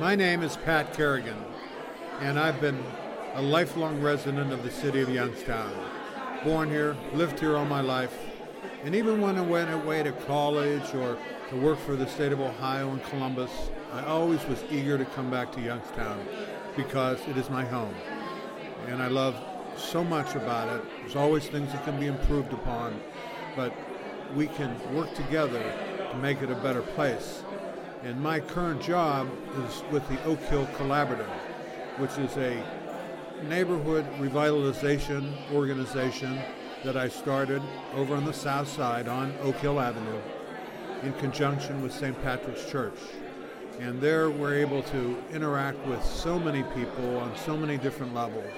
My name is Pat Kerrigan, and I've been a lifelong resident of the city of Youngstown. Born here, lived here all my life, and even when I went away to college or to work for the state of Ohio and Columbus, I always was eager to come back to Youngstown because it is my home. And I love so much about it. There's always things that can be improved upon, but we can work together to make it a better place. And my current job is with the Oak Hill Collaborative, which is a neighborhood revitalization organization that I started over on the south side on Oak Hill Avenue in conjunction with St. Patrick's Church. And there we're able to interact with so many people on so many different levels.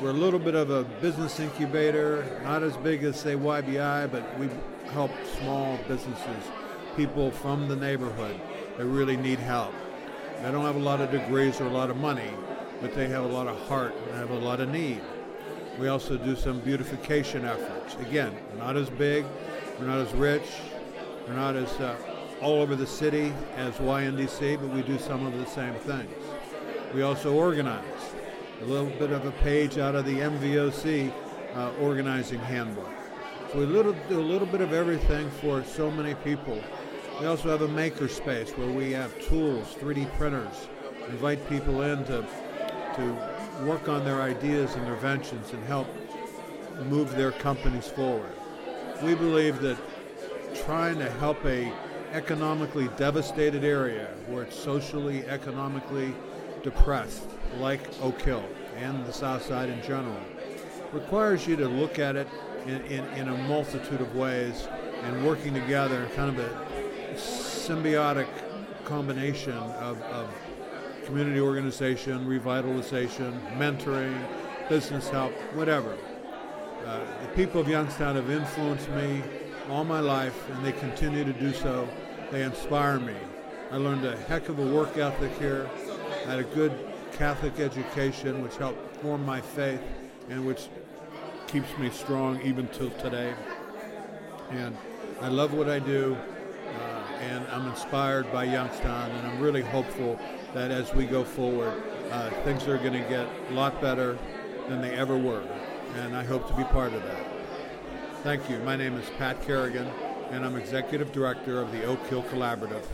We're a little bit of a business incubator, not as big as, say, YBI, but we help small businesses, people from the neighborhood that really need help. They don't have a lot of degrees or a lot of money, but they have a lot of heart and have a lot of need. We also do some beautification efforts. Again, not as big, we're not as rich, we're not as uh, all over the city as YNDC, but we do some of the same things. We also organize. A little bit of a page out of the MVOC uh, organizing handbook. So we little, do a little bit of everything for so many people. We also have a maker space where we have tools, 3D printers, invite people in to, to work on their ideas and their inventions and help move their companies forward. We believe that trying to help a economically devastated area where it's socially, economically depressed, like Oak Hill and the South Side in general, requires you to look at it in, in, in a multitude of ways and working together in kind of a symbiotic combination of, of community organization, revitalization, mentoring, business help, whatever. Uh, the people of Youngstown have influenced me all my life, and they continue to do so. They inspire me. I learned a heck of a work ethic here. I had a good Catholic education, which helped form my faith and which keeps me strong even till today. And I love what I do, uh, and I'm inspired by Youngstown, and I'm really hopeful that as we go forward, uh, things are going to get a lot better than they ever were. And I hope to be part of that. Thank you. My name is Pat Kerrigan, and I'm Executive Director of the Oak Hill Collaborative.